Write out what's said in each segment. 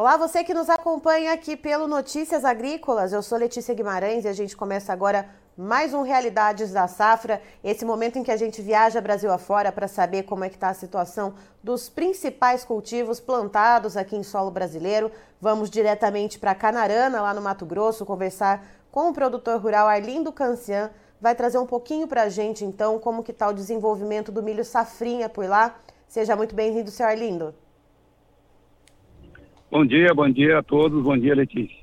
Olá, você que nos acompanha aqui pelo Notícias Agrícolas. Eu sou Letícia Guimarães e a gente começa agora mais um Realidades da Safra, esse momento em que a gente viaja Brasil afora para saber como é que está a situação dos principais cultivos plantados aqui em solo brasileiro. Vamos diretamente para Canarana, lá no Mato Grosso, conversar com o produtor rural Arlindo Cancian. Vai trazer um pouquinho para a gente, então, como que está o desenvolvimento do milho safrinha por lá. Seja muito bem-vindo, senhor Arlindo. Bom dia, bom dia a todos, bom dia Letícia.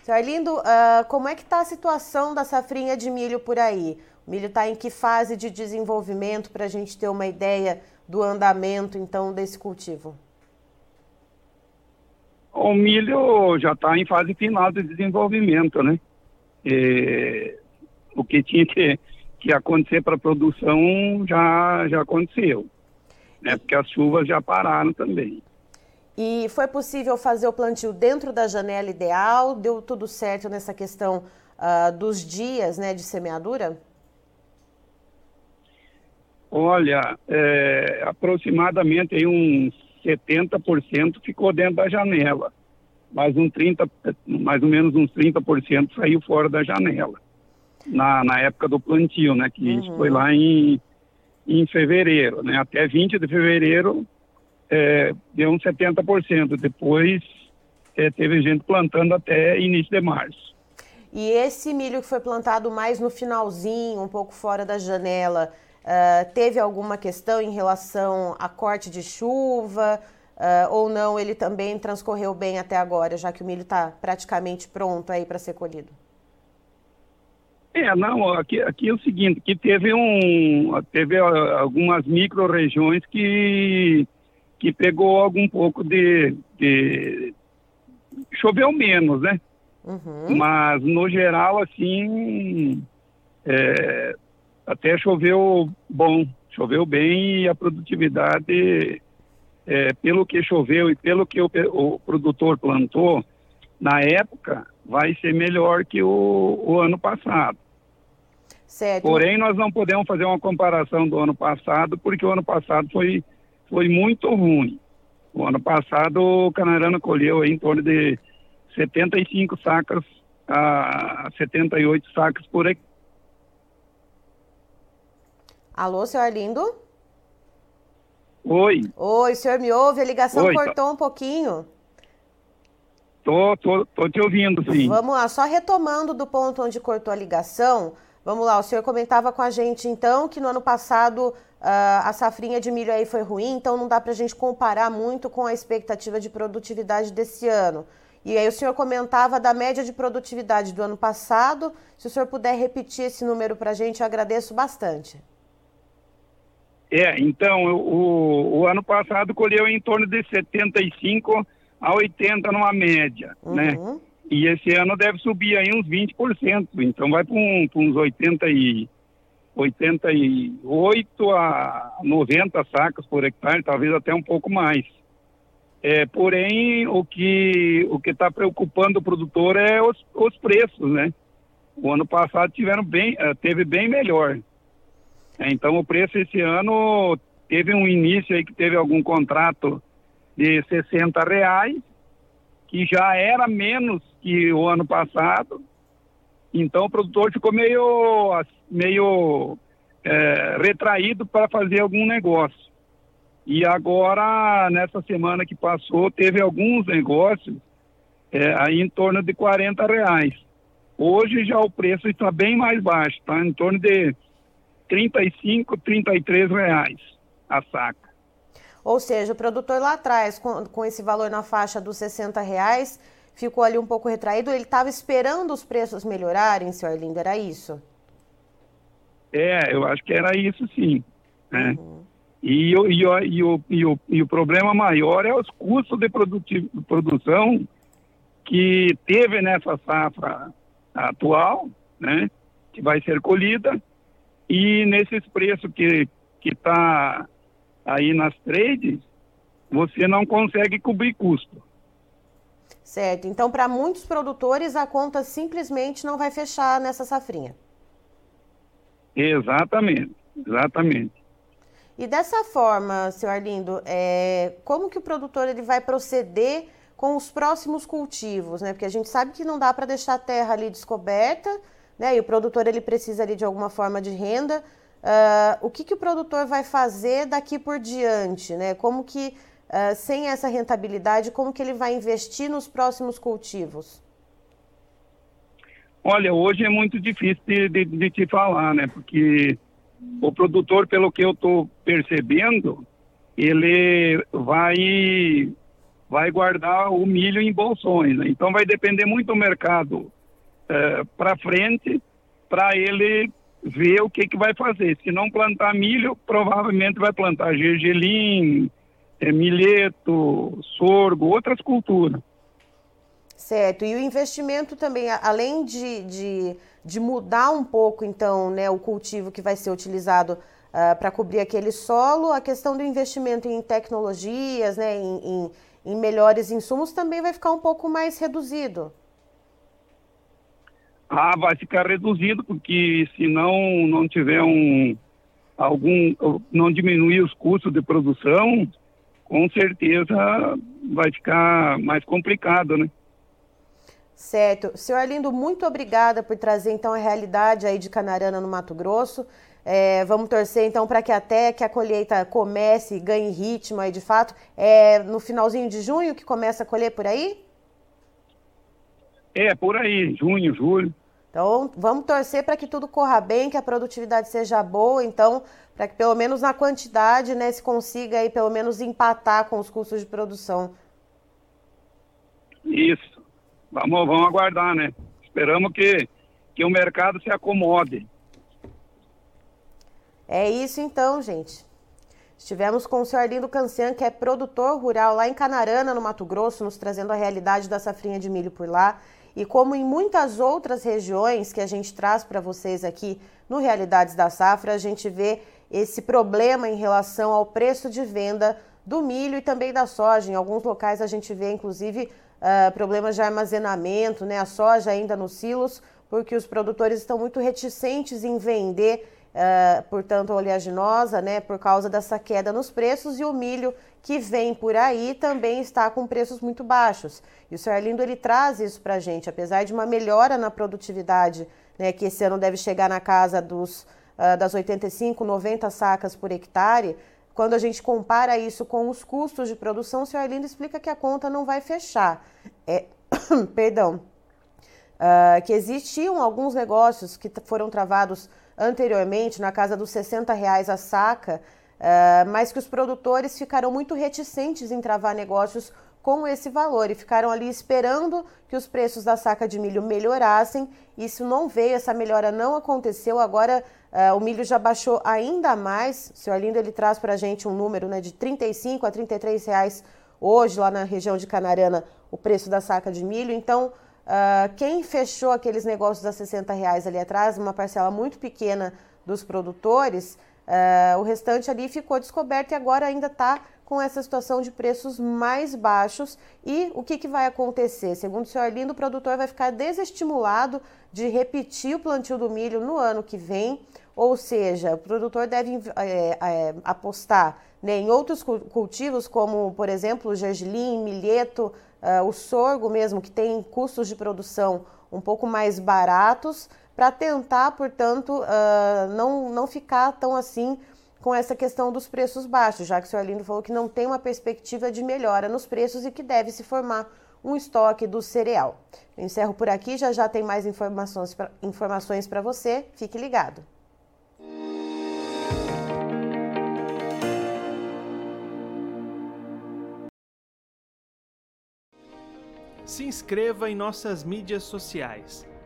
Senhor Arlindo, uh, como é que está a situação da safrinha de milho por aí? O milho está em que fase de desenvolvimento para a gente ter uma ideia do andamento então desse cultivo? O milho já está em fase final de desenvolvimento, né? E, o que tinha que, que acontecer para a produção já, já aconteceu, né? Porque as chuvas já pararam também. E foi possível fazer o plantio dentro da janela ideal? Deu tudo certo nessa questão uh, dos dias né, de semeadura? Olha, é, aproximadamente aí uns 70% ficou dentro da janela, mas um 30, mais ou menos uns 30% saiu fora da janela. Na, na época do plantio, né? Que uhum. foi lá em, em fevereiro, né? Até 20 de fevereiro é, deu uns 70%. Depois é, teve gente plantando até início de março. E esse milho que foi plantado mais no finalzinho, um pouco fora da janela, uh, teve alguma questão em relação a corte de chuva? Uh, ou não, ele também transcorreu bem até agora, já que o milho está praticamente pronto aí para ser colhido? É, não, aqui, aqui é o seguinte, que teve um, teve algumas micro-regiões que que pegou algum pouco de, de... choveu menos, né? Uhum. Mas no geral, assim, é, até choveu bom, choveu bem e a produtividade, é, pelo que choveu e pelo que o, o, produtor plantou, na época, vai ser melhor que o, o ano passado. Certo. Porém, nós não podemos fazer uma comparação do ano passado, porque o ano passado foi foi muito ruim. O ano passado o Canarana colheu em torno de 75 sacas a 78 sacas por hectare. Alô, senhor Arlindo? Oi. Oi, o senhor me ouve? A ligação Oi, cortou tá... um pouquinho. Tô, tô, tô te ouvindo, sim. Vamos lá, só retomando do ponto onde cortou a ligação. Vamos lá, o senhor comentava com a gente então que no ano passado Uh, a safrinha de milho aí foi ruim, então não dá para a gente comparar muito com a expectativa de produtividade desse ano. E aí o senhor comentava da média de produtividade do ano passado. Se o senhor puder repetir esse número para a gente, eu agradeço bastante. É, então, o, o ano passado colheu em torno de 75 a 80 numa média, né? uhum. né? E esse ano deve subir aí uns 20%, então vai para um, uns 80 e 88 a 90 sacas por hectare, talvez até um pouco mais. É, porém, o que o que está preocupando o produtor é os, os preços, né? O ano passado tiveram bem, eh, teve bem melhor. É, então, o preço esse ano teve um início aí que teve algum contrato de 60 reais, que já era menos que o ano passado, então o produtor ficou meio, meio é, retraído para fazer algum negócio. E agora, nessa semana que passou, teve alguns negócios é, aí em torno de 40 reais. Hoje já o preço está bem mais baixo, está em torno de 35, 33 reais a saca. Ou seja, o produtor lá atrás, com, com esse valor na faixa dos 60 reais, ficou ali um pouco retraído. Ele estava esperando os preços melhorarem, senhor Arlindo, era isso? É, eu acho que era isso sim. Né? Uhum. E, o, e, o, e, o, e, o, e o problema maior é os custos de produção que teve nessa safra atual, né, que vai ser colhida, e nesses preços que que está aí nas trades, você não consegue cobrir custo. Certo. Então, para muitos produtores, a conta simplesmente não vai fechar nessa safrinha. Exatamente, exatamente. E dessa forma, senhor Arlindo, é, como que o produtor ele vai proceder com os próximos cultivos, né? Porque a gente sabe que não dá para deixar a terra ali descoberta, né? E o produtor ele precisa ali de alguma forma de renda. Uh, o que, que o produtor vai fazer daqui por diante, né? Como que uh, sem essa rentabilidade, como que ele vai investir nos próximos cultivos? Olha, hoje é muito difícil de, de, de te falar, né? Porque o produtor, pelo que eu estou percebendo, ele vai vai guardar o milho em bolsões. Né? Então vai depender muito do mercado é, para frente para ele ver o que, que vai fazer. Se não plantar milho, provavelmente vai plantar gergelim, é, milheto, sorgo, outras culturas. Certo. E o investimento também, além de, de, de mudar um pouco, então, né, o cultivo que vai ser utilizado uh, para cobrir aquele solo, a questão do investimento em tecnologias, né, em, em em melhores insumos também vai ficar um pouco mais reduzido. Ah, vai ficar reduzido porque se não não tiver um algum não diminuir os custos de produção, com certeza vai ficar mais complicado, né? Certo. Senhor Arlindo, muito obrigada por trazer então a realidade aí de Canarana no Mato Grosso. É, vamos torcer então para que até que a colheita comece e ganhe ritmo aí de fato. É no finalzinho de junho que começa a colher por aí? É, por aí, junho, julho. Então, vamos torcer para que tudo corra bem, que a produtividade seja boa, então, para que pelo menos na quantidade, né, se consiga aí pelo menos empatar com os custos de produção. Isso. Vamos, vamos aguardar, né? Esperamos que, que o mercado se acomode. É isso então, gente. Estivemos com o senhor Arlindo Cancian, que é produtor rural lá em Canarana, no Mato Grosso, nos trazendo a realidade da safrinha de milho por lá. E como em muitas outras regiões que a gente traz para vocês aqui no Realidades da Safra, a gente vê esse problema em relação ao preço de venda do milho e também da soja. Em alguns locais a gente vê, inclusive, uh, problemas de armazenamento, né? A soja ainda nos silos, porque os produtores estão muito reticentes em vender uh, portanto, oleaginosa, né, por causa dessa queda nos preços, e o milho que vem por aí também está com preços muito baixos. E o Sr. Arlindo ele traz isso para a gente, apesar de uma melhora na produtividade, né, que esse ano deve chegar na casa dos, uh, das 85, 90 sacas por hectare, quando a gente compara isso com os custos de produção, o Sr. Arlindo explica que a conta não vai fechar. É, perdão. Uh, que existiam alguns negócios que foram travados anteriormente, na casa dos 60 reais a saca, uh, mas que os produtores ficaram muito reticentes em travar negócios com esse valor e ficaram ali esperando que os preços da saca de milho melhorassem. Isso não veio, essa melhora não aconteceu. Agora uh, o milho já baixou ainda mais. O senhor Lindo ele traz para a gente um número né, de 35 a 33 reais hoje lá na região de Canarana o preço da saca de milho. Então Uh, quem fechou aqueles negócios a 60 reais ali atrás, uma parcela muito pequena dos produtores, uh, o restante ali ficou descoberto e agora ainda está com essa situação de preços mais baixos. E o que, que vai acontecer? Segundo o senhor Arlindo, o produtor vai ficar desestimulado de repetir o plantio do milho no ano que vem, ou seja, o produtor deve é, é, apostar né, em outros cultivos, como, por exemplo, o gergelim, milheto, uh, o sorgo mesmo, que tem custos de produção um pouco mais baratos, para tentar, portanto, uh, não, não ficar tão assim com essa questão dos preços baixos, já que o senhor Lindo falou que não tem uma perspectiva de melhora nos preços e que deve se formar um estoque do cereal. Eu encerro por aqui, já já tem mais informações para informações você, fique ligado. se inscreva em nossas mídias sociais.